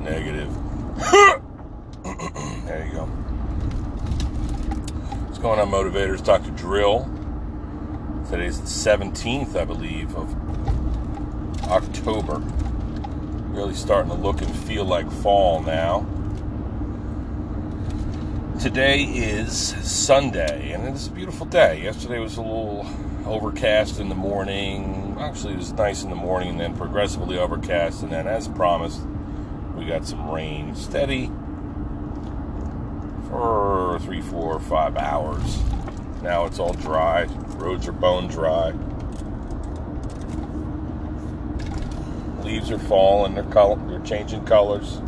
Negative. there you go. What's going on, motivators? Dr. Drill. Today's the 17th, I believe, of October. Really starting to look and feel like fall now. Today is Sunday, and it's a beautiful day. Yesterday was a little overcast in the morning. Actually, it was nice in the morning, and then progressively overcast, and then, as promised, we got some rain. Steady for three, four, five hours. Now it's all dry. Roads are bone dry. Leaves are falling. They're color, they're changing colors.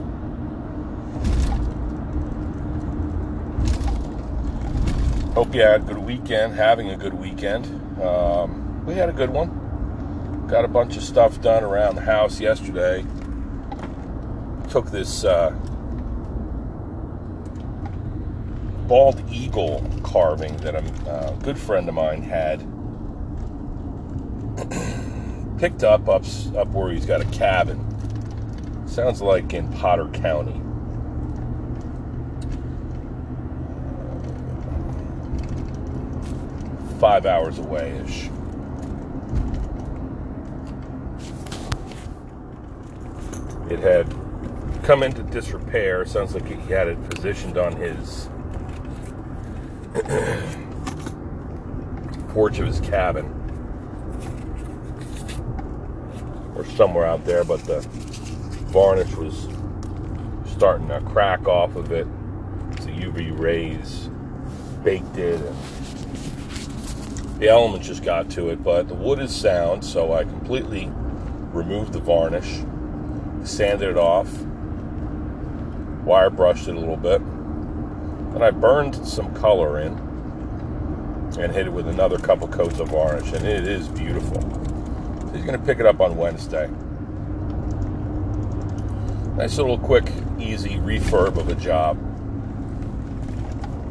Hope you had a good weekend. Having a good weekend. Um, we had a good one. Got a bunch of stuff done around the house yesterday. Took this uh, bald eagle carving that a uh, good friend of mine had picked up up up where he's got a cabin. Sounds like in Potter County. Five hours away ish. It had come into disrepair. Sounds like he had it positioned on his porch of his cabin or somewhere out there, but the varnish was starting to crack off of it. The UV rays baked it, and the elements just got to it. But the wood is sound, so I completely removed the varnish, sanded it off, wire brushed it a little bit and I burned some color in and hit it with another couple coats of varnish, and it is beautiful. He's going to pick it up on Wednesday. Nice little quick, easy refurb of a job.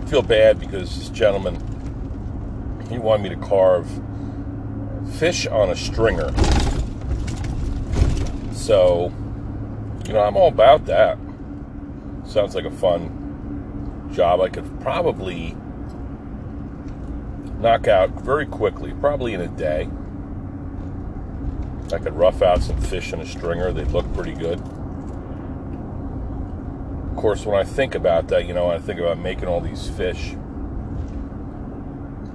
I feel bad because this gentleman, he wanted me to carve fish on a stringer. So, you know, I'm all about that. Sounds like a fun job I could probably knock out very quickly, probably in a day. I could rough out some fish in a stringer, they'd look pretty good. Of course, when I think about that, you know, I think about making all these fish.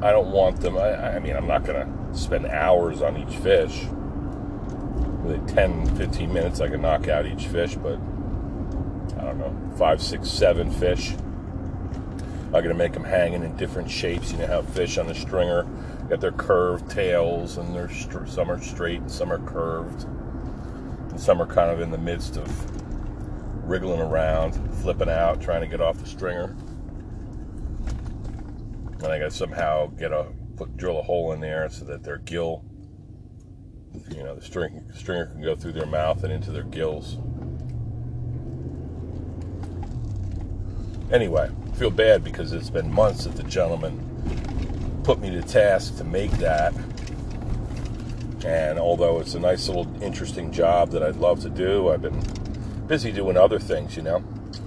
I don't want them, I, I mean, I'm not going to spend hours on each fish. With 10, 15 minutes, I can knock out each fish, but I don't know, five, six, seven fish I'm going to make them hanging in different shapes. You know how fish on the stringer got their curved tails, and they're str- some are straight, and some are curved, and some are kind of in the midst of wriggling around, flipping out, trying to get off the stringer. And I got to somehow get a put drill a hole in there so that their gill, you know, the string stringer can go through their mouth and into their gills. Anyway, I feel bad because it's been months that the gentleman put me to task to make that. And although it's a nice little interesting job that I'd love to do, I've been busy doing other things, you know.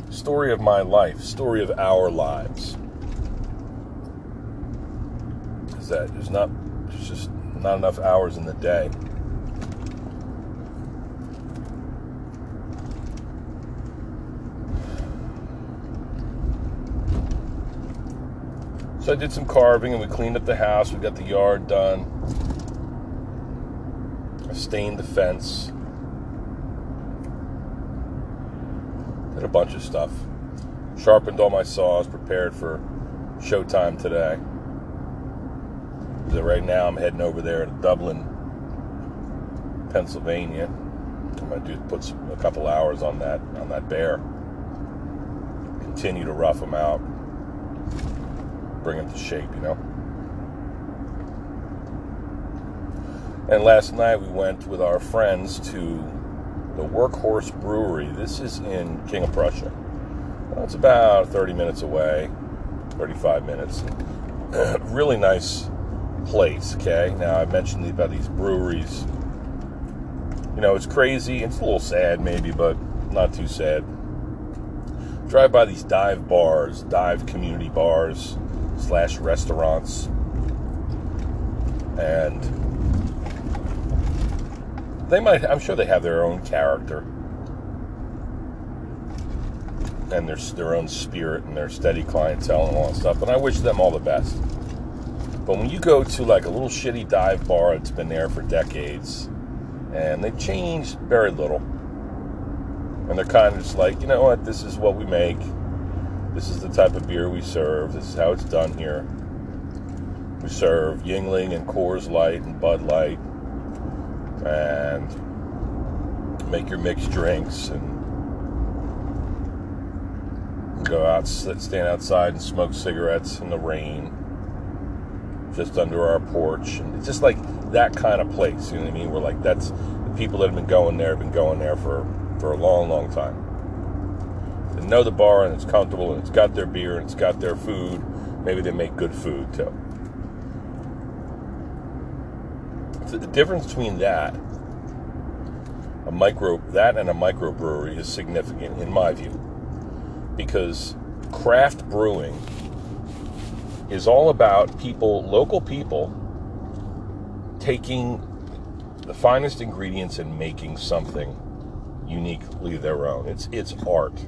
Story of my life, story of our lives. Is that there's not there's just not enough hours in the day. So I did some carving and we cleaned up the house. We got the yard done. I stained the fence. Did a bunch of stuff. Sharpened all my saws, prepared for showtime today. So right now I'm heading over there to Dublin, Pennsylvania. I'm gonna do put some, a couple hours on that on that bear. Continue to rough them out bring it to shape, you know. And last night we went with our friends to the Workhorse Brewery. This is in King of Prussia. Well, it's about 30 minutes away, 35 minutes. really nice place, okay? Now, I mentioned about these breweries You know, it's crazy. It's a little sad, maybe, but not too sad. Drive by these dive bars, dive community bars slash restaurants, and they might. I'm sure they have their own character and their their own spirit and their steady clientele and all that stuff. And I wish them all the best. But when you go to like a little shitty dive bar that's been there for decades, and they've changed very little, and they're kind of just like, you know what, this is what we make, this is the type of beer we serve, this is how it's done here. We serve Yuengling and Coors Light and Bud Light, and make your mixed drinks and go out, stand outside and smoke cigarettes in the rain, just under our porch. And it's just like that kind of place. You know what I mean? We're like that's the people that have been going there have been going there for for a long, long time. Know the bar and it's comfortable and it's got their beer and it's got their food. Maybe they make good food too. So the difference between that, a micro that and a microbrewery is significant in my view because craft brewing is all about people, local people, taking the finest ingredients and making something uniquely their own. It's it's art.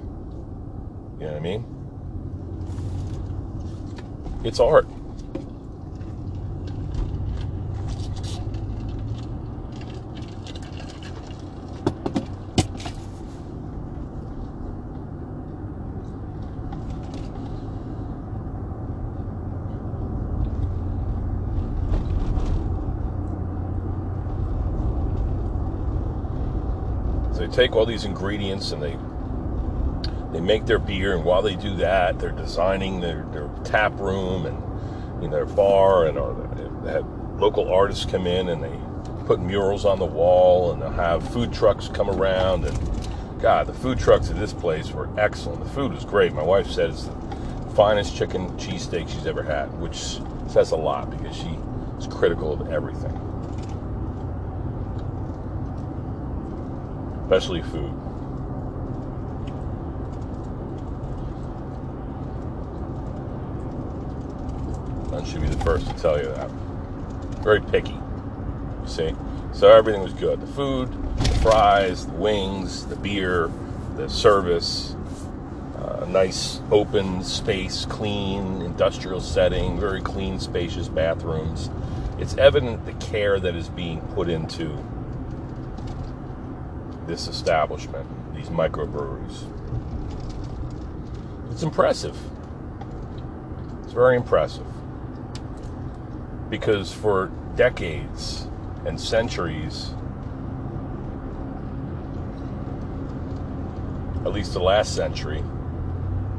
You know what I mean? It's art. They take all these ingredients and they they make their beer, and while they do that, they're designing their, their tap room and you know, their bar, and or they have local artists come in and they put murals on the wall, and they'll have food trucks come around. And God, the food trucks at this place were excellent. The food was great. My wife said it's the finest chicken cheesesteak she's ever had, which says a lot because she is critical of everything. especially food. I should be the first to tell you that. Very picky. You see? So everything was good. The food, the fries, the wings, the beer, the service, uh, nice open space, clean industrial setting, very clean, spacious bathrooms. It's evident the care that is being put into this establishment, these microbreweries. It's impressive. It's very impressive. Because for decades and centuries, at least the last century,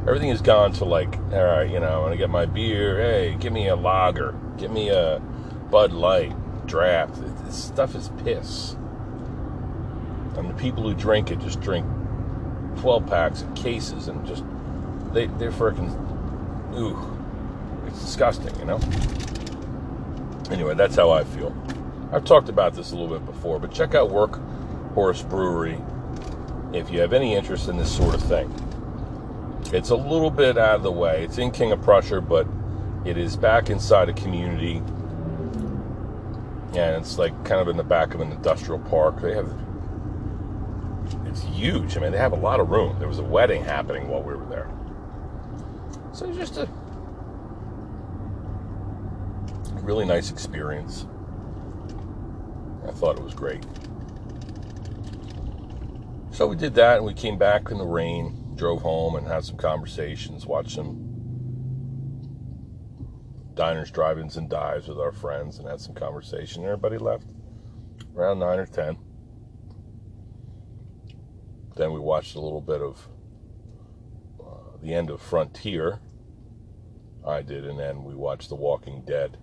everything has gone to like, all right, you know, I want to get my beer. Hey, give me a lager. Give me a Bud Light draft. This stuff is piss. And the people who drink it just drink 12 packs and cases and just, they, they're freaking, ooh, it's disgusting, you know? Anyway, that's how I feel. I've talked about this a little bit before, but check out Workhorse Brewery if you have any interest in this sort of thing. It's a little bit out of the way. It's in King of Prussia, but it is back inside a community. And it's like kind of in the back of an industrial park. They have it's huge. I mean, they have a lot of room. There was a wedding happening while we were there. So just a really nice experience. I thought it was great. So we did that and we came back in the rain, drove home and had some conversations, watched some diners, drive ins, and dives with our friends and had some conversation. Everybody left around 9 or 10. Then we watched a little bit of uh, the end of Frontier. I did, and then we watched The Walking Dead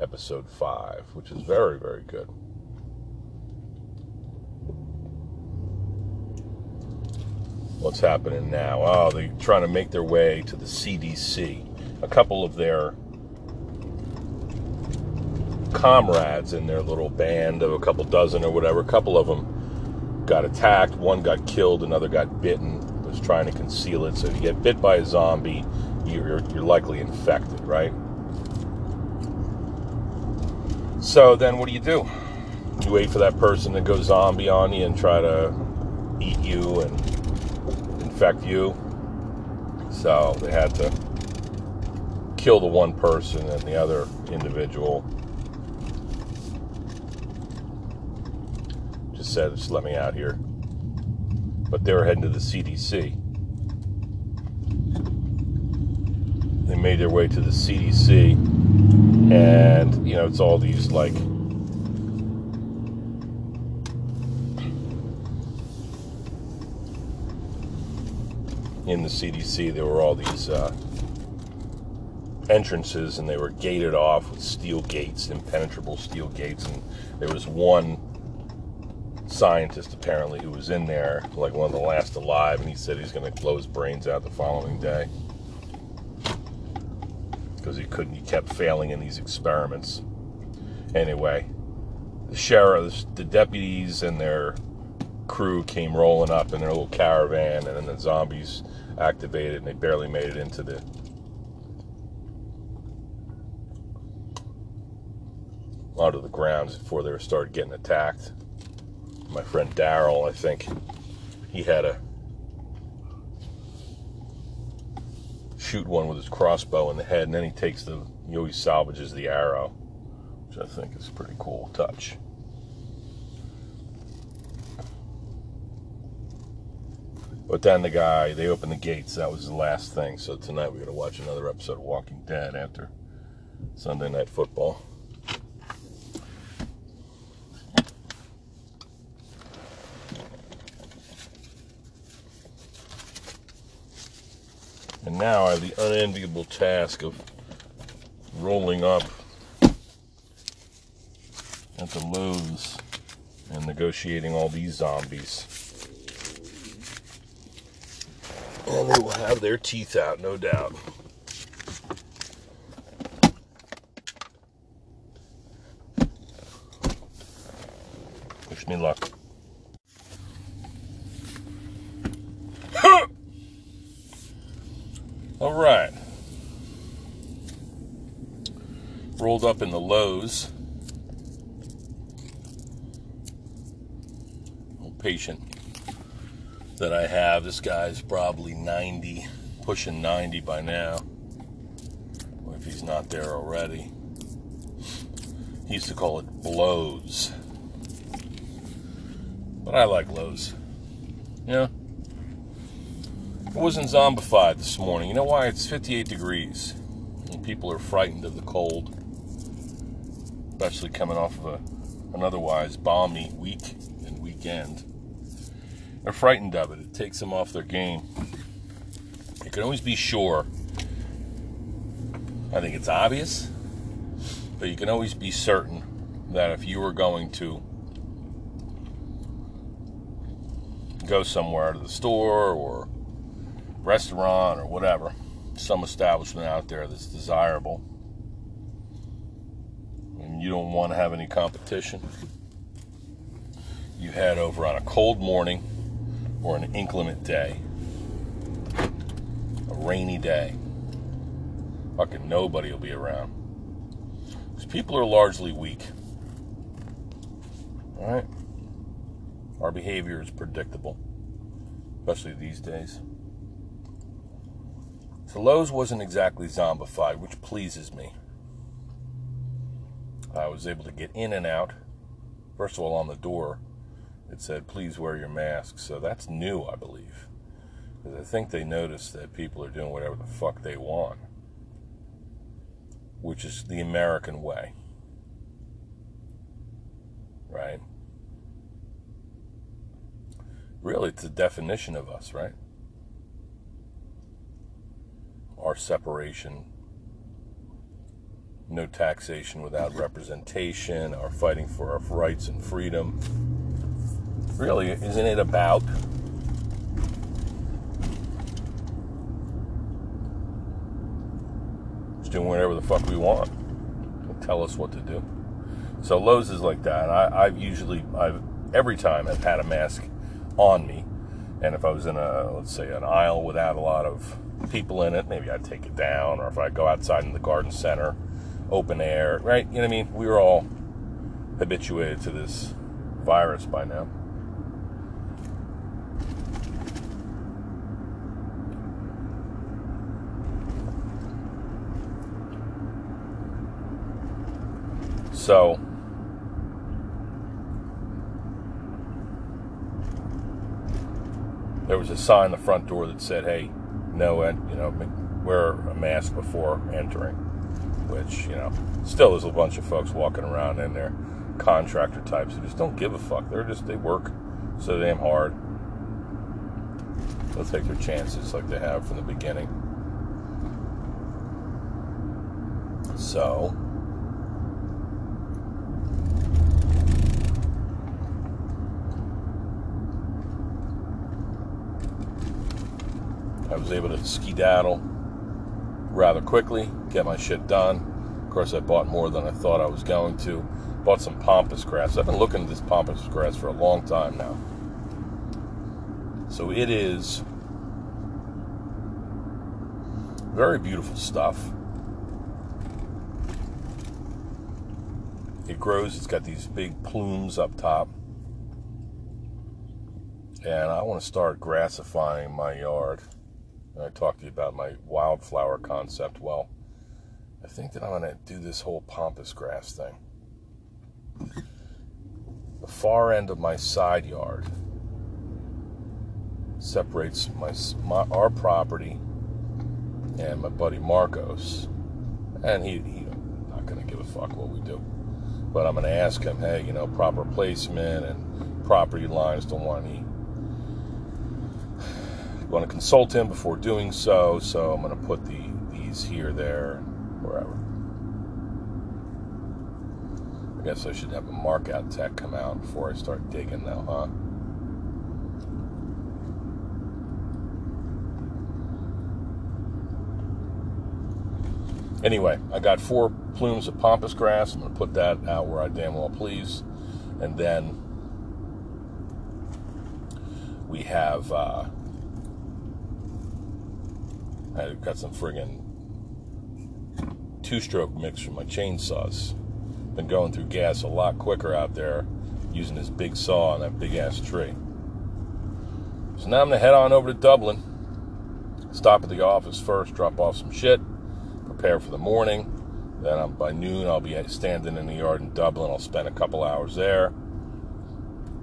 episode 5, which is very, very good. What's happening now? Oh, they're trying to make their way to the CDC. A couple of their comrades in their little band of a couple dozen or whatever, a couple of them got attacked, one got killed, another got bitten, was trying to conceal it. So if you get bit by a zombie, you're, you're likely infected, right? So then what do you do? You wait for that person to go zombie on you and try to eat you and infect you. So they had to kill the one person and the other individual just said, just let me out here. But they were heading to the CDC. They made their way to the CDC, and you know, it's all these like in the CDC, there were all these uh, entrances, and they were gated off with steel gates, impenetrable steel gates, and there was one scientist apparently who was in there, like one of the last alive, and he said he's going to blow his brains out the following day because he couldn't. He kept failing in these experiments. Anyway, the sheriffs, the deputies, and their crew came rolling up in their little caravan, and then the zombies activated, and they barely made it into the onto the grounds before they started getting attacked. My friend Daryl, I think, he had to shoot one with his crossbow in the head, and then he takes the he always salvages the arrow, which I think is a pretty cool touch. But then the guy, they opened the gates. That was the last thing. So tonight we're going to watch another episode of Walking Dead after Sunday Night Football. And now I have the unenviable task of rolling up at the Lowe's and negotiating all these zombies. And they will have their teeth out, no doubt. Wish me luck. All right. Rolled up in the Lowe's. Old patient that I have. This guy's probably 90, pushing 90 by now. Or if he's not there already. He used to call it blows. But I like Lowe's. Yeah. It wasn't zombified this morning. You know why? It's 58 degrees. And people are frightened of the cold. Especially coming off of a, an otherwise balmy week and weekend. They're frightened of it. It takes them off their game. You can always be sure. I think it's obvious. But you can always be certain that if you were going to go somewhere to the store or restaurant or whatever, some establishment out there that's desirable, you don't want to have any competition, you head over on a cold morning or an inclement day, a rainy day. Fucking nobody will be around. Because people are largely weak. Alright? Our behavior is predictable, especially these days. So Lowe's wasn't exactly zombified, which pleases me. I was able to get in and out. First of all, on the door, it said, please wear your mask. So that's new, I believe. Because I think they noticed that people are doing whatever the fuck they want, which is the American way. Right? Really, it's the definition of us, right? our separation, no taxation without representation, our fighting for our rights and freedom. Really, isn't it about just doing whatever the fuck we want? tell us what to do. So Lowe's is like that. I, I've usually, I've every time I've had a mask on me. And if I was in a, let's say, an aisle without a lot of people in it, maybe I'd take it down. Or if I go outside in the garden center, open air, right? You know what I mean? We were all habituated to this virus by now. So, there was a sign on the front door that said, "Hey, no, and you know, wear a mask before entering." Which, you know, still there's a bunch of folks walking around in there, contractor types who just don't give a fuck. They're just they work so damn hard. They'll take their chances like they have from the beginning. So, I was able to skedaddle rather quickly, get my shit done. Of course, I bought more than I thought I was going to. Bought some pampas grass. I've been looking at this pampas grass for a long time now. So it is very beautiful stuff. It grows, it's got these big plumes up top. And I want to start grassifying my yard. I talked to you about my wildflower concept. Well, I think that I'm going to do this whole pampas grass thing. The far end of my side yard separates my, my our property and my buddy Marcos, and he he's not going to give a fuck what we do. But I'm going to ask him, hey, you know, proper placement and property lines don't want any want to consult him before doing so, so I'm going to put the these here, there, wherever. I guess I should have a mark out tech come out before I start digging now, huh? Anyway, I got four plumes of pampas grass. I'm going to put that out where I damn well please. And then we have uh, I got some friggin' two stroke mix from my chainsaws. Been going through gas a lot quicker out there using this big saw on that big ass tree. So now I'm gonna head on over to Dublin, stop at the office first, drop off some shit, prepare for the morning. Then I'm, by noon, I'll be standing in the yard in Dublin. I'll spend a couple hours there.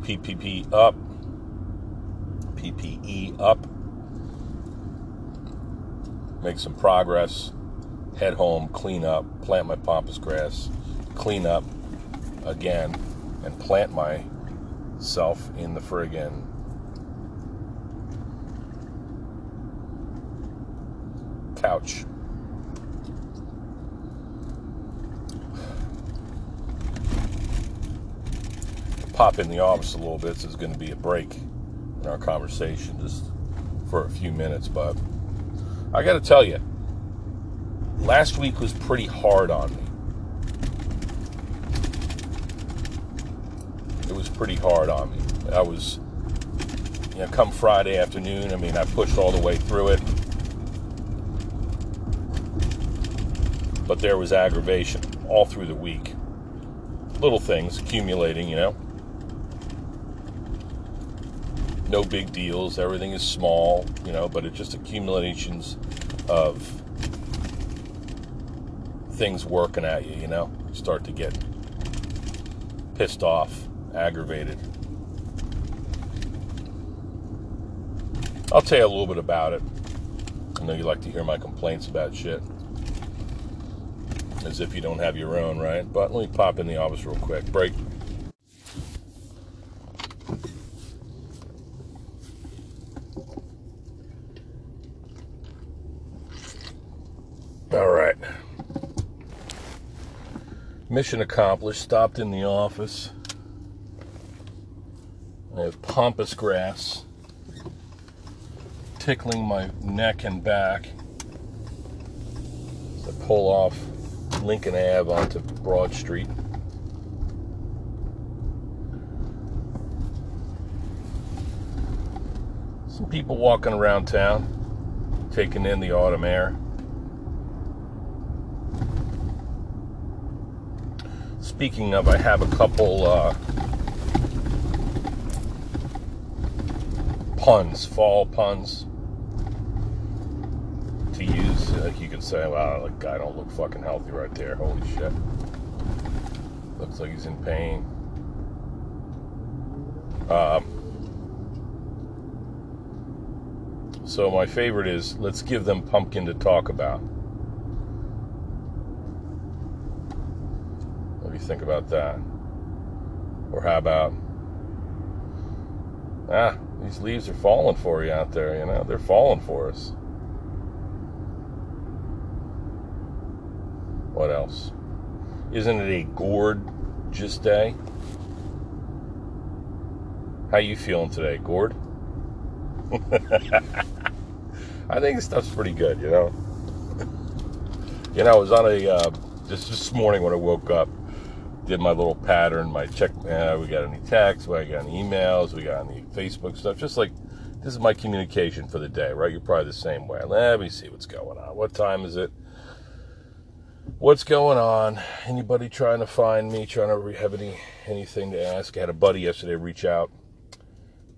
PPP up, PPE up, make some progress, head home, clean up, plant my pampas grass, clean up again, and plant myself in the friggin' couch. Pop in the office a little bit. So there's going to be a break in our conversation just for a few minutes, but I got to tell you, last week was pretty hard on me. It was pretty hard on me. I was, you know, come Friday afternoon, I mean, I pushed all the way through it. But there was aggravation all through the week. Little things accumulating, you know. No big deals. Everything is small, you know, but it's just accumulations of things working at you, you know. You start to get pissed off, aggravated. I'll tell you a little bit about it. I know you like to hear my complaints about shit. As if you don't have your own, right? But let me pop in the office real quick. Break. Mission accomplished. Stopped in the office. I have pampas grass tickling my neck and back. I pull off Lincoln Ave onto Broad Street. some people walking around town, taking in the autumn air. Speaking of, I have a couple uh, puns, fall puns to use. Like you can say, wow, that guy don't look fucking healthy right there. Holy shit. Looks like he's in pain. Um, so my favorite is let's give them pumpkin to talk about. What do you think about that? Or how about ah, these leaves are falling for you out there, you know, they're falling for us. What else? Isn't it a gorgeous day? How you feeling today, Gord? I think this stuff's pretty good, you know. you know, I was on a uh, this morning when I woke up, did my little pattern, my check. Uh, we got any texts? We got any emails? We got any Facebook stuff? Just like this is my communication for the day, right? You're probably the same way. Let me see what's going on. What time is it? What's going on? Anybody trying to find me? Trying to have any anything to ask? I had a buddy yesterday reach out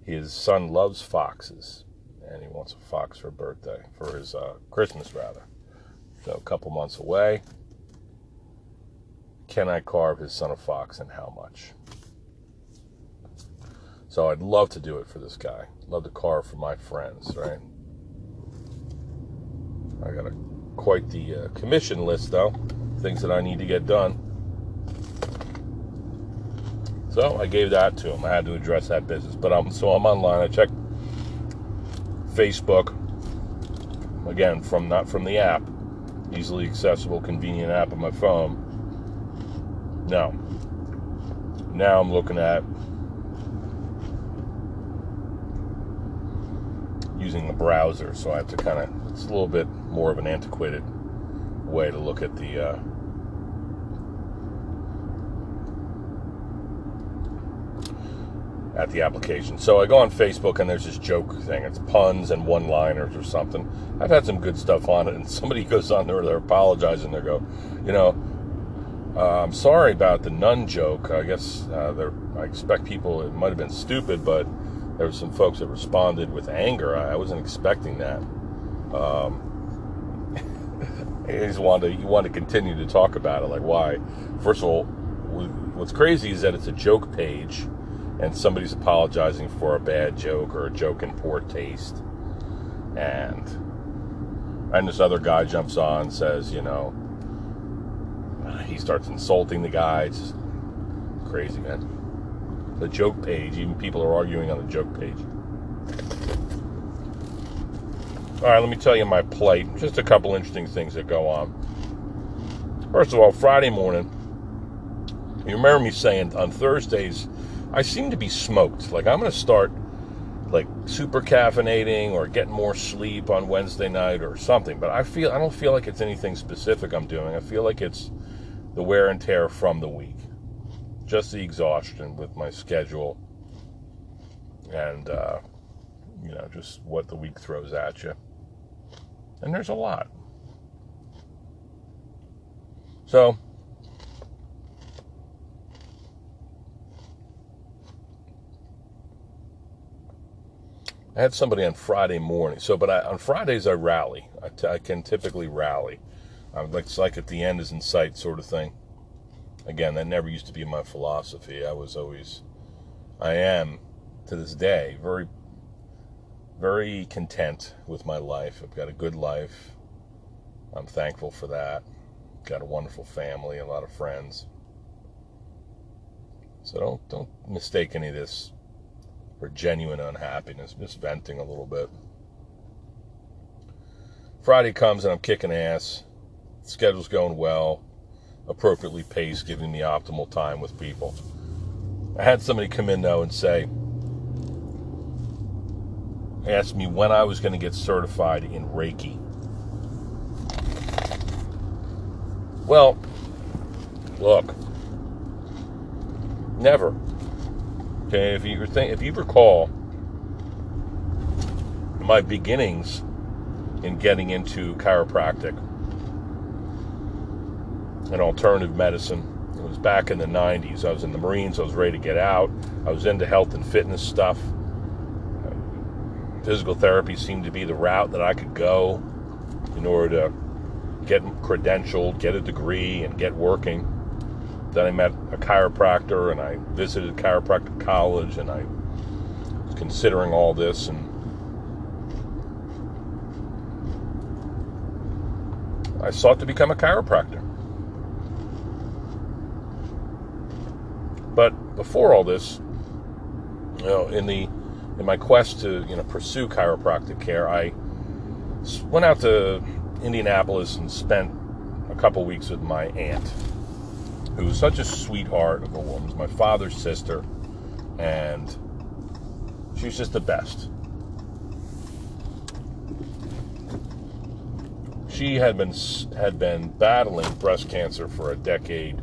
his son loves foxes, and he wants a fox for birthday, for his uh, Christmas rather. So a couple months away. Can I carve his son a fox, and how much? So I'd love to do it for this guy. Love to carve for my friends, right? I got a, quite the uh, commission list though, things that I need to get done. So I gave that to him. I had to address that business. But I'm so I'm online. I checked Facebook again from not from the app, easily accessible, convenient app on my phone. No. Now I'm looking at using the browser, so I have to kind of it's a little bit more of an antiquated way to look at the uh, at the application. So I go on Facebook and there's this joke thing. It's puns and one liners or something. I've had some good stuff on it, and somebody goes on there, they're apologizing. They go, you know, uh, I'm sorry about the nun joke. I guess uh, I expect people, it might have been stupid, but there were some folks that responded with anger. I, I wasn't expecting that. Um, he just wanted to, he wanted to continue to talk about it. Like, why? First of all, what's crazy is that it's a joke page and somebody's apologizing for a bad joke or a joke in poor taste. And and this other guy jumps on and says, you know, he starts insulting the guy. It's crazy, man. The joke page, even people are arguing on the joke page. All right, let me tell you my plight. Just a couple interesting things that go on. First of all, Friday morning, you remember me saying on Thursdays, I seem to be smoked. Like I'm going to start like super caffeinating or getting more sleep on Wednesday night or something. But I feel I don't feel like it's anything specific I'm doing. I feel like it's the wear and tear from the week, just the exhaustion with my schedule, and uh, you know just what the week throws at you. And there's a lot. So I had somebody on Friday morning. So, but I, on Fridays I rally. I, t- I can typically rally. I'm like it's like at the end is in sight sort of thing. Again, that never used to be my philosophy. I was always, I am to this day very, very content with my life. I've got a good life. I'm thankful for that. Got a wonderful family, a lot of friends. So don't don't mistake any of this for genuine unhappiness, just venting a little bit. Friday comes and I'm kicking ass. Schedule's going well, appropriately paced, giving me optimal time with people. I had somebody come in though and say, asked me when I was going to get certified in Reiki. Well, look, never. Okay, if you think, if you recall, my beginnings in getting into chiropractic and alternative medicine. It was back in the 90s. I was in the Marines. I was ready to get out. I was into health and fitness stuff. Physical therapy seemed to be the route that I could go in order to get credentialed, get a degree, and get working. Then I met a chiropractor and I visited chiropractic college and I was considering all this and I sought to become a chiropractor. But before all this, you know, in the in my quest to you know pursue chiropractic care, I went out to Indianapolis and spent a couple weeks with my aunt, who was such a sweetheart of a woman, my father's sister, and she was just the best. She had been had been battling breast cancer for a decade,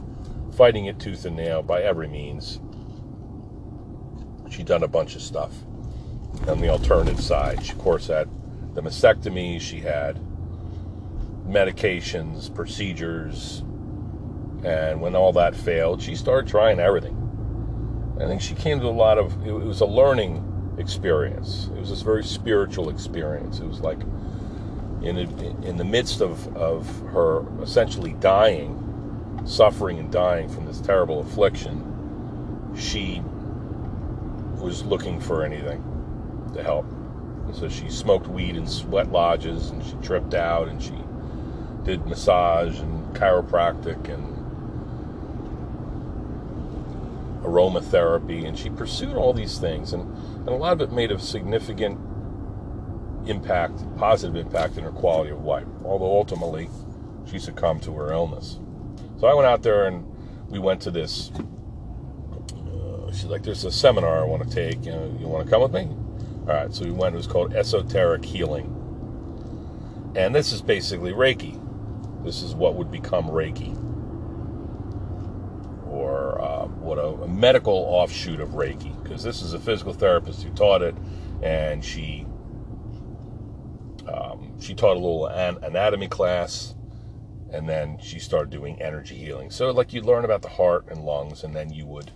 fighting it tooth and nail by every means. She'd done a bunch of stuff on the alternative side. She, of course, had the mastectomy. She had medications, procedures, and when all that failed, she started trying everything. I think she came to a lot of. It was a learning experience. It was this very spiritual experience. It was like in in the midst of of her essentially dying, suffering and dying from this terrible affliction, she was looking for anything to help. And so she smoked weed in sweat lodges, and she tripped out, and she did massage and chiropractic and aromatherapy, and she pursued all these things, and, and a lot of it made a significant impact, positive impact in her quality of life. Although ultimately, she succumbed to her illness. So I went out there and we went to this. Uh, she's like, "There's a seminar I want to take. You, know, you want to come with me?" All right. So we went. It was called Esoteric Healing, and this is basically Reiki. This is what would become Reiki, or uh, what a, a medical offshoot of Reiki, because this is a physical therapist who taught it, and she um, she taught a little an- anatomy class, and then she started doing energy healing. So, like you learn about the heart and lungs, and then you would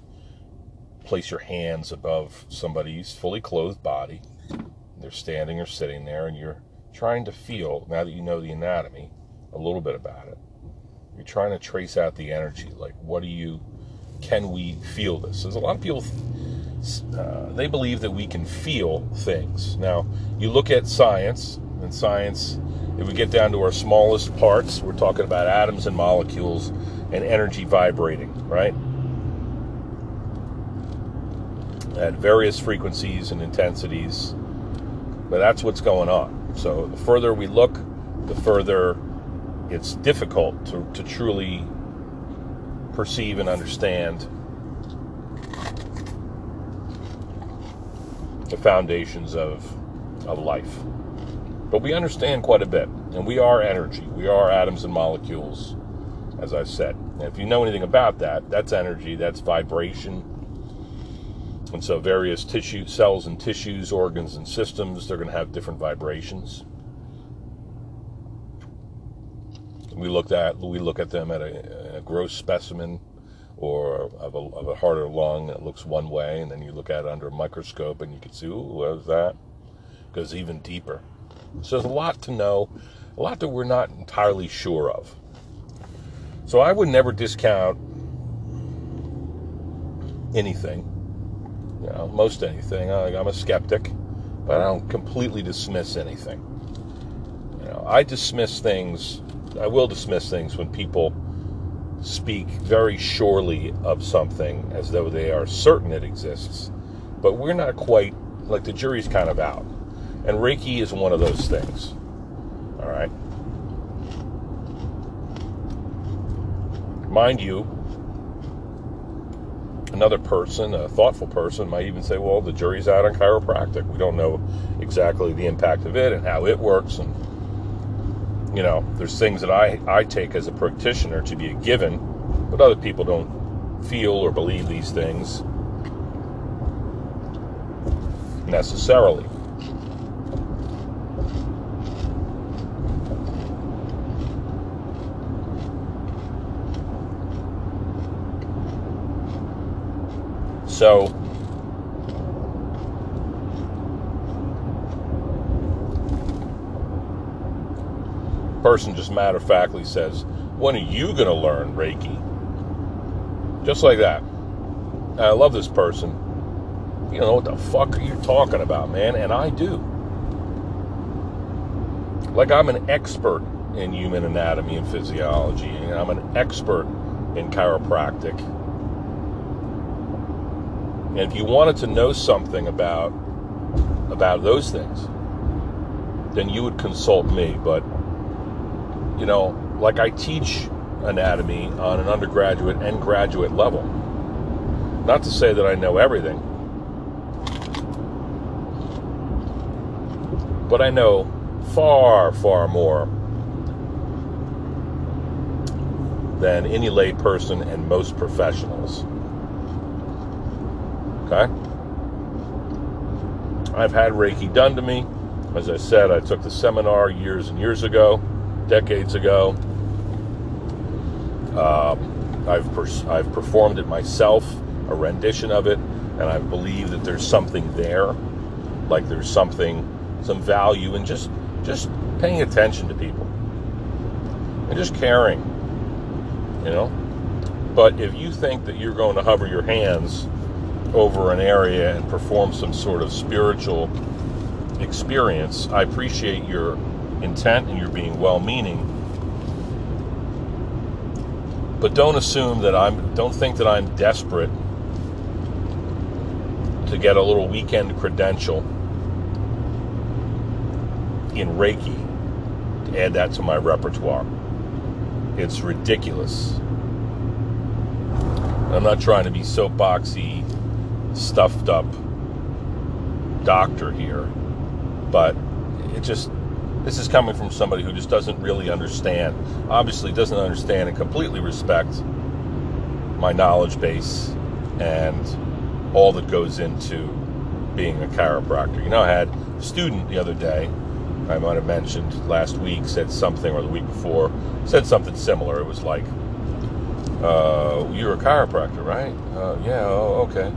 place your hands above somebody's fully clothed body. They're standing or sitting there, and you're trying to feel, now that you know the anatomy, a little bit about it. You're trying to trace out the energy. Like, what do you, can we feel this? There's a lot of people, uh, they believe that we can feel things. Now, you look at science, and science, if we get down to our smallest parts, we're talking about atoms and molecules and energy vibrating, right? At various frequencies and intensities. But that's what's going on. So the further we look, the further it's difficult to, to truly perceive and understand the foundations of, of life. But we understand quite a bit, and we are energy. We are atoms and molecules, as I said. And if you know anything about that, that's energy, that's vibration. And so various tissue cells and tissues, organs and systems, they're going to have different vibrations. We looked at we look at them at a, a gross specimen or of a, of a heart or lung that looks one way, and then you look at it under a microscope and you can see, ooh, that? It goes even deeper. So there's a lot to know, a lot that we're not entirely sure of. So I would never discount anything, you know, most anything. I'm a skeptic, but I don't completely dismiss anything. You know, I dismiss things I will dismiss things when people speak very surely of something as though they are certain it exists, but we're not quite like the jury's kind of out. And Reiki is one of those things. All right. Mind you, another person, a thoughtful person, might even say, well, the jury's out on chiropractic. We don't know exactly the impact of it and how it works and you know, there's things that I, I take as a practitioner to be a given, but other people don't feel or believe these things necessarily. So, person just matter of factly says, When are you going to learn Reiki? Just like that. I love this person. You know what the fuck are you talking about, man? And I do. Like I'm an expert in human anatomy and physiology, and I'm an expert in chiropractic. And if you wanted to know something about about those things, then you would consult me. But you know, like I teach anatomy on an undergraduate and graduate level. Not to say that I know everything, but I know far, far more than any layperson and most professionals. I've had Reiki done to me. As I said, I took the seminar years and years ago decades ago. Um, I've pers- I've performed it myself, a rendition of it, and I believe that there's something there, like there's something, some value in just just paying attention to people and just caring, you know. But if you think that you're going to hover your hands over an area and perform some sort of spiritual experience, I appreciate your intent and you're being well meaning. But don't assume that I'm, don't think that I'm desperate to get a little weekend credential in Reiki to add that to my repertoire. It's ridiculous. I'm not trying to be soapboxy, stuffed up doctor here, but it just this is coming from somebody who just doesn't really understand, obviously doesn't understand and completely respect my knowledge base and all that goes into being a chiropractor. You know, I had a student the other day, I might have mentioned last week, said something, or the week before, said something similar. It was like, uh, you're a chiropractor, right? Uh, yeah, oh, okay.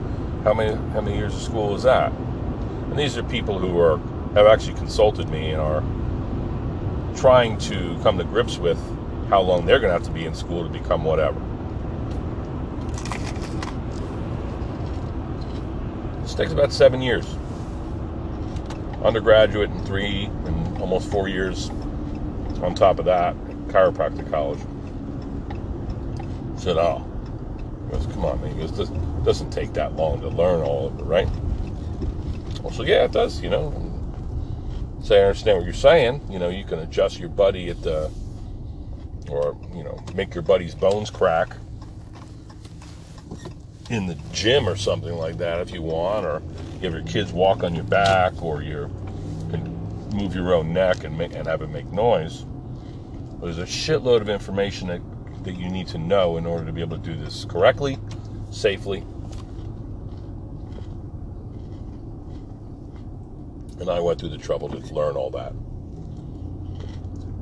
How many, how many years of school is that? And these are people who are, have actually consulted me and are trying to come to grips with how long they're going to have to be in school to become whatever. This takes about seven years. Undergraduate in three and almost four years on top of that, chiropractic college. I said, oh. He goes, come on, man. He goes, doesn't take that long to learn all of it, right? Well, so yeah, it does, you know say I understand what you're saying. You know, you can adjust your buddy at the, or you know, make your buddy's bones crack in the gym or something like that if you want, or you have your kids walk on your back, or you can move your own neck and make, and have it make noise. There's a shitload of information that that you need to know in order to be able to do this correctly, safely, And I went through the trouble to learn all that.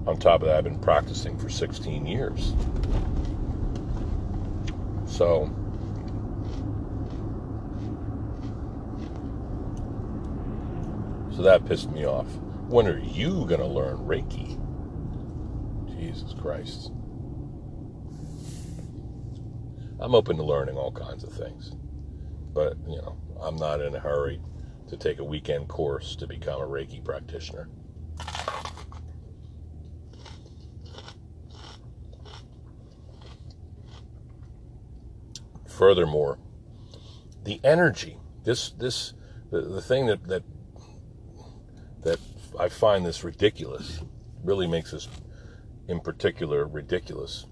On top of that, I've been practicing for 16 years. So, so that pissed me off. When are you going to learn Reiki? Jesus Christ. I'm open to learning all kinds of things. But, you know, I'm not in a hurry to take a weekend course to become a Reiki practitioner. Furthermore, the energy, this this the, the thing that, that that I find this ridiculous, really makes this in particular ridiculous,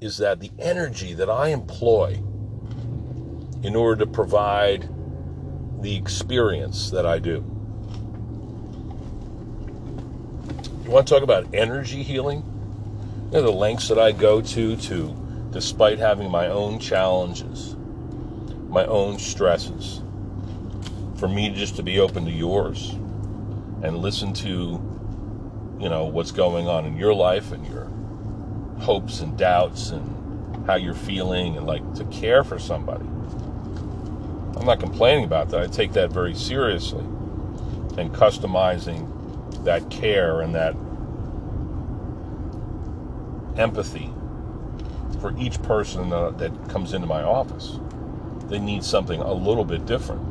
is that the energy that I employ in order to provide the experience that I do. You want to talk about energy healing? You know, the lengths that I go to to, despite having my own challenges, my own stresses, for me just to be open to yours and listen to, you know, what's going on in your life and your hopes and doubts and how you're feeling and like to care for somebody I'm not complaining about that. I take that very seriously. And customizing that care and that empathy for each person uh, that comes into my office. They need something a little bit different.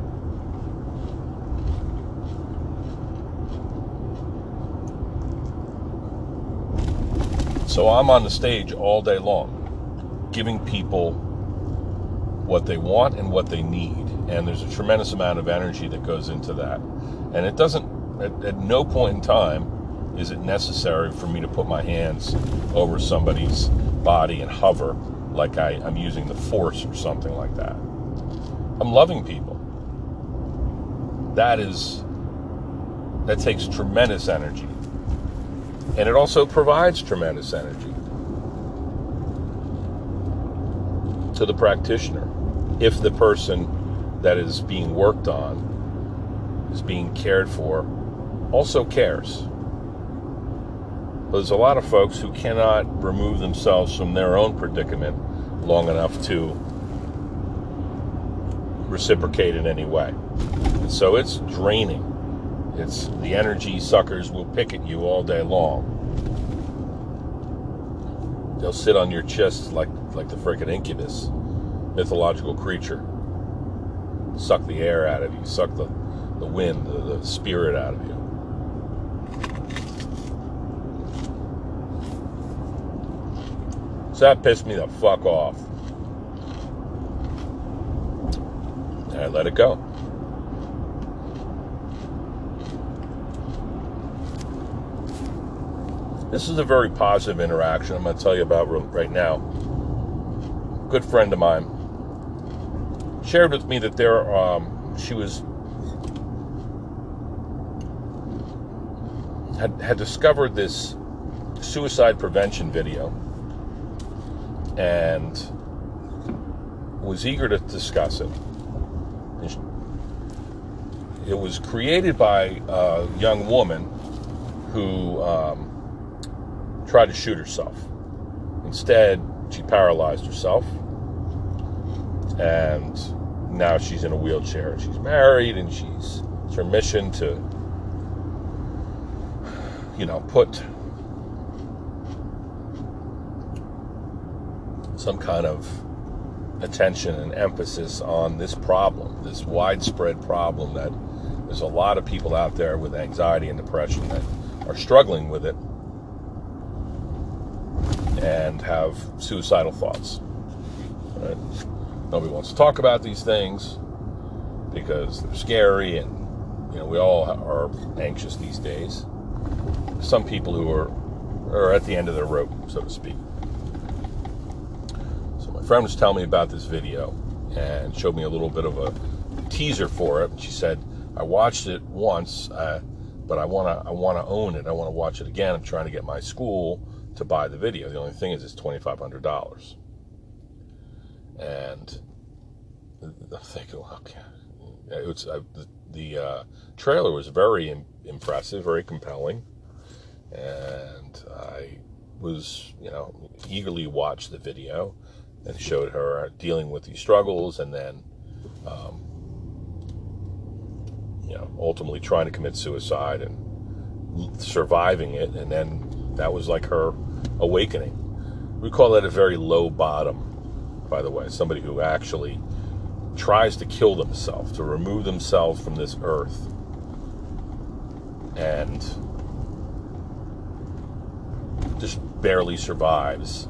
So I'm on the stage all day long, giving people what they want and what they need. And there's a tremendous amount of energy that goes into that. And it doesn't, at, at no point in time, is it necessary for me to put my hands over somebody's body and hover like I, I'm using the force or something like that. I'm loving people. That is, that takes tremendous energy. And it also provides tremendous energy to the practitioner if the person that is being worked on, is being cared for, also cares. There's a lot of folks who cannot remove themselves from their own predicament long enough to reciprocate in any way. And so it's draining. It's the energy suckers will pick at you all day long. They'll sit on your chest like like the freaking incubus, mythological creature. Suck the air out of you, suck the, the wind, the, the spirit out of you. So that pissed me the fuck off. And I let it go. This is a very positive interaction I'm going to tell you about right now. Good friend of mine shared with me that there, um, she was had had discovered this suicide prevention video and was eager to discuss it. It was created by a young woman who um, tried to shoot herself. Instead, she paralyzed herself. And now she's in a wheelchair. And she's married and she's it's her mission to you know, put some kind of attention and emphasis on this problem, this widespread problem that there's a lot of people out there with anxiety and depression that are struggling with it and have suicidal thoughts. Right? Nobody wants to talk about these things because they're scary, and you know we all are anxious these days. Some people who are are at the end of their rope, so to speak. So my friend was telling me about this video and showed me a little bit of a teaser for it. She said, "I watched it once, uh, but I want to I want to own it. I want to watch it again. I'm trying to get my school." to buy the video. The only thing is, it's twenty five hundred dollars, and I'm thinking, okay, it was uh, the, the uh, trailer was very Im- impressive, very compelling, and I was, you know, eagerly watched the video and showed her dealing with these struggles, and then. Um, you know, ultimately trying to commit suicide and surviving it, and then that was like her awakening. We call that a very low bottom, by the way, somebody who actually tries to kill themselves, to remove themselves from this earth. And just barely survives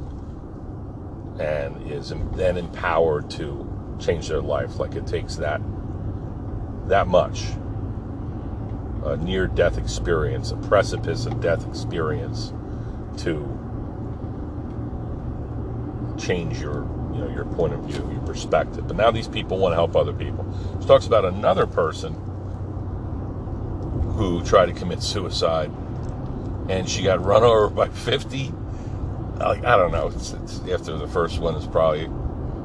and is then empowered to change their life. Like it takes that that much. A near death experience, a precipice of death experience to change your you know your point of view, your perspective. But now these people want to help other people. She talks about another person who tried to commit suicide, and she got run over by 50. Like I don't know. It's, it's after the first one is probably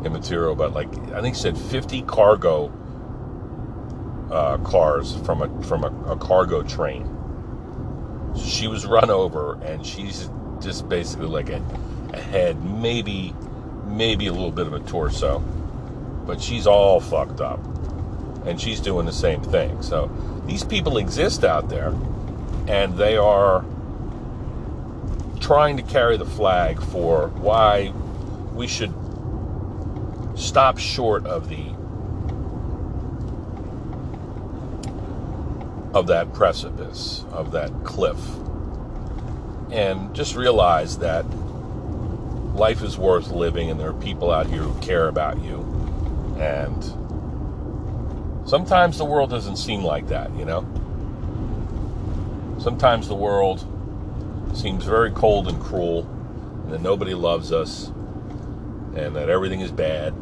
immaterial, but like I think said 50 cargo uh, cars from a from a, a cargo train. She was run over, and she's just basically like a, a head, maybe maybe a little bit of a torso, but she's all fucked up. and she's doing the same thing. So these people exist out there, and they are trying to carry the flag for why we should stop short of the of that precipice, of that cliff. And just realize that life is worth living and there are people out here who care about you. And sometimes the world doesn't seem like that, you know? Sometimes the world seems very cold and cruel, and that nobody loves us, and that everything is bad.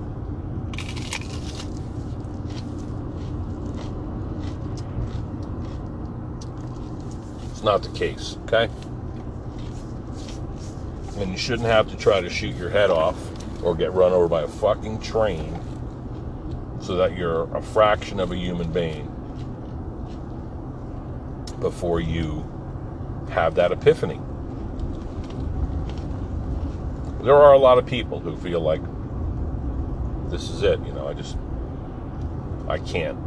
It's not the case, okay? And you shouldn't have to try to shoot your head off or get run over by a fucking train so that you're a fraction of a human being before you have that epiphany. There are a lot of people who feel like this is it, you know, I just, I can't.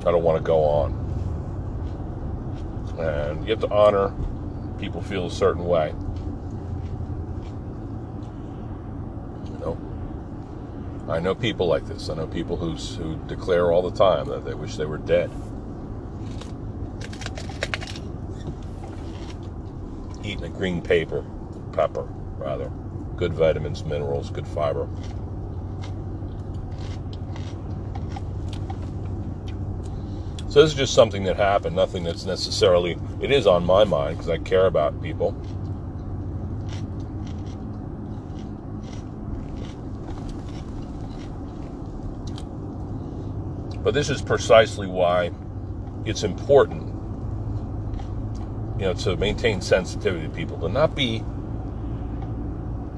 I don't want to go on. And you have to honor people feel a certain way. You know, I know people like this. I know people who, who declare all the time that they wish they were dead. eating a green paper, pepper, rather. Good vitamins, minerals, good fiber. So this is just something that happened, nothing that's necessarily, it is on my mind because I care about people. But this is precisely why it's important you know, to maintain sensitivity to people, to not be,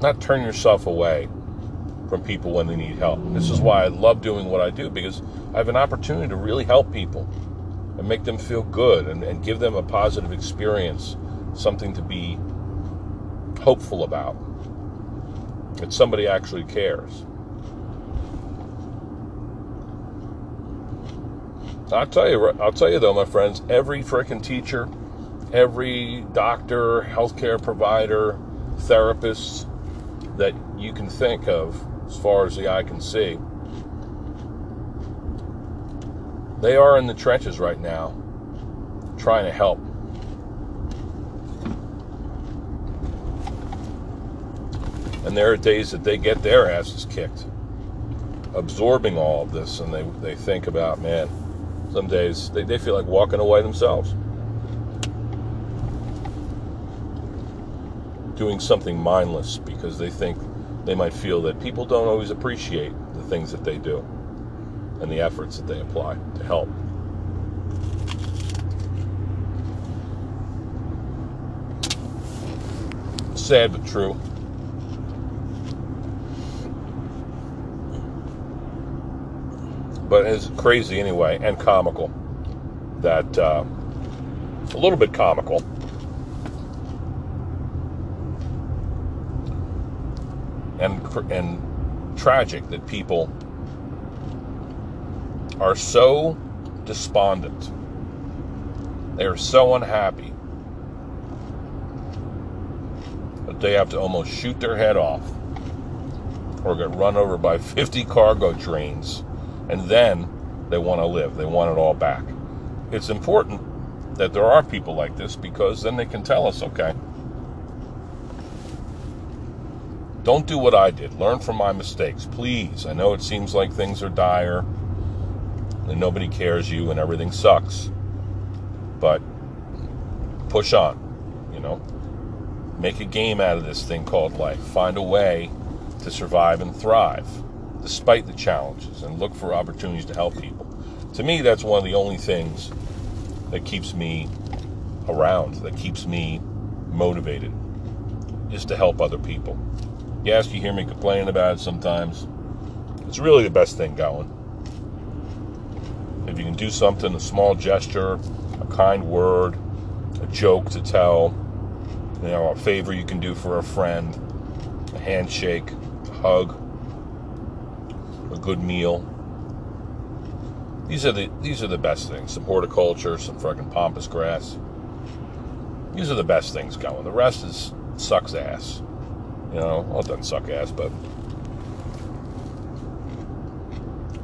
not turn yourself away from people when they need help. This is why I love doing what I do because I have an opportunity to really help people and make them feel good and, and give them a positive experience, something to be hopeful about. That somebody actually cares. I'll tell you, I'll tell you though, my friends, every freaking teacher every doctor, healthcare provider, therapist that you can think of as far as the eye can see. They are in the trenches right now trying to help. And there are days that they get their asses kicked, absorbing all of this, and they, they think about, man, some days they, they feel like walking away themselves. doing something mindless because they think they might feel that people don't always appreciate the things that they do and the efforts that they apply to help. Sad but true. But it's crazy anyway, and comical. That uh, a little bit comical and and tragic that people are so despondent. They are so unhappy that they have to almost shoot their head off or get run over by 50 cargo trains and then they want to live. They want it all back. It's important that there are people like this because then they can tell us, okay, Don't do what I did. Learn from my mistakes, please. I know it seems like things are dire and nobody cares you and everything sucks. But push on, you know. Make a game out of this thing called life. Find a way to survive and thrive despite the challenges and look for opportunities to help people. To me, that's one of the only things that keeps me around, that keeps me motivated, is to help other people. Yes, you hear me complaining about it sometimes. It's really the best thing going. If you can do something, a small gesture, a kind word, a joke to tell, you know, a favor you can do for a friend, a handshake, a hug, a good meal, These are the these are the best things. Some horticulture, some fucking pampas grass. These are the best things going. The rest is sucks ass. You know, well, it doesn't suck ass, but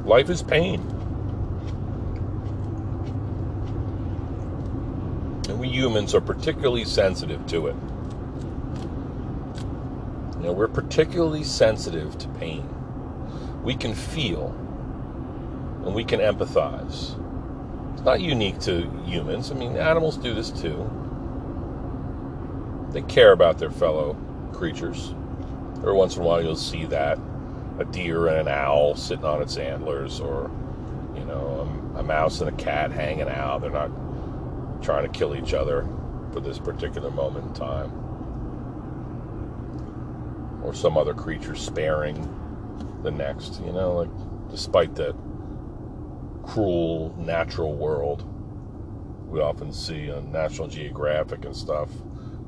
life is pain. And we humans are particularly sensitive to it. You know, we're particularly sensitive to pain. We can feel and we can empathize. It's not unique to humans. I mean, animals do this too. They care about their fellow creatures. Every once in a while, you'll see that a deer and an owl sitting on its antlers, or you know, a, a mouse and a cat hanging out. They're not trying to kill each other for this particular moment in time, or some other creature sparing the next. You know, like despite the cruel natural world we often see on National Geographic and stuff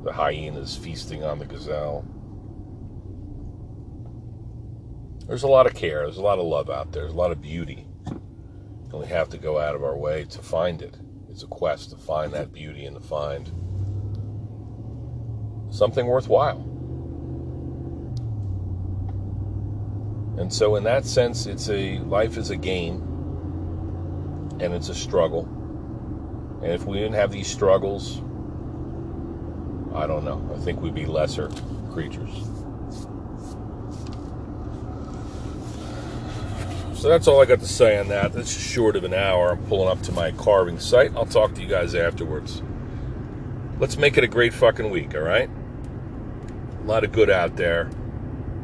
the hyenas feasting on the gazelle. There's a lot of care, there's a lot of love out there, there's a lot of beauty. And we have to go out of our way to find it. It's a quest to find that beauty and to find something worthwhile. And so in that sense it's a life is a game and it's a struggle. And if we didn't have these struggles, I don't know. I think we'd be lesser creatures. So that's all I got to say on that. That's short of an hour. I'm pulling up to my carving site. I'll talk to you guys afterwards. Let's make it a great fucking week, all right? A lot of good out there.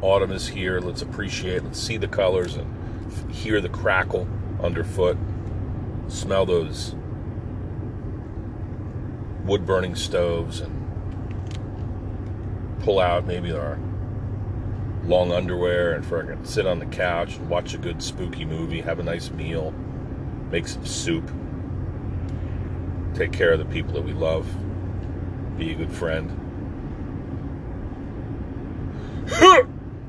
Autumn is here. Let's appreciate, let's see the colors and hear the crackle underfoot. Smell those wood burning stoves and pull out maybe our long underwear and fucking sit on the couch and watch a good spooky movie, have a nice meal, make some soup, take care of the people that we love, be a good friend.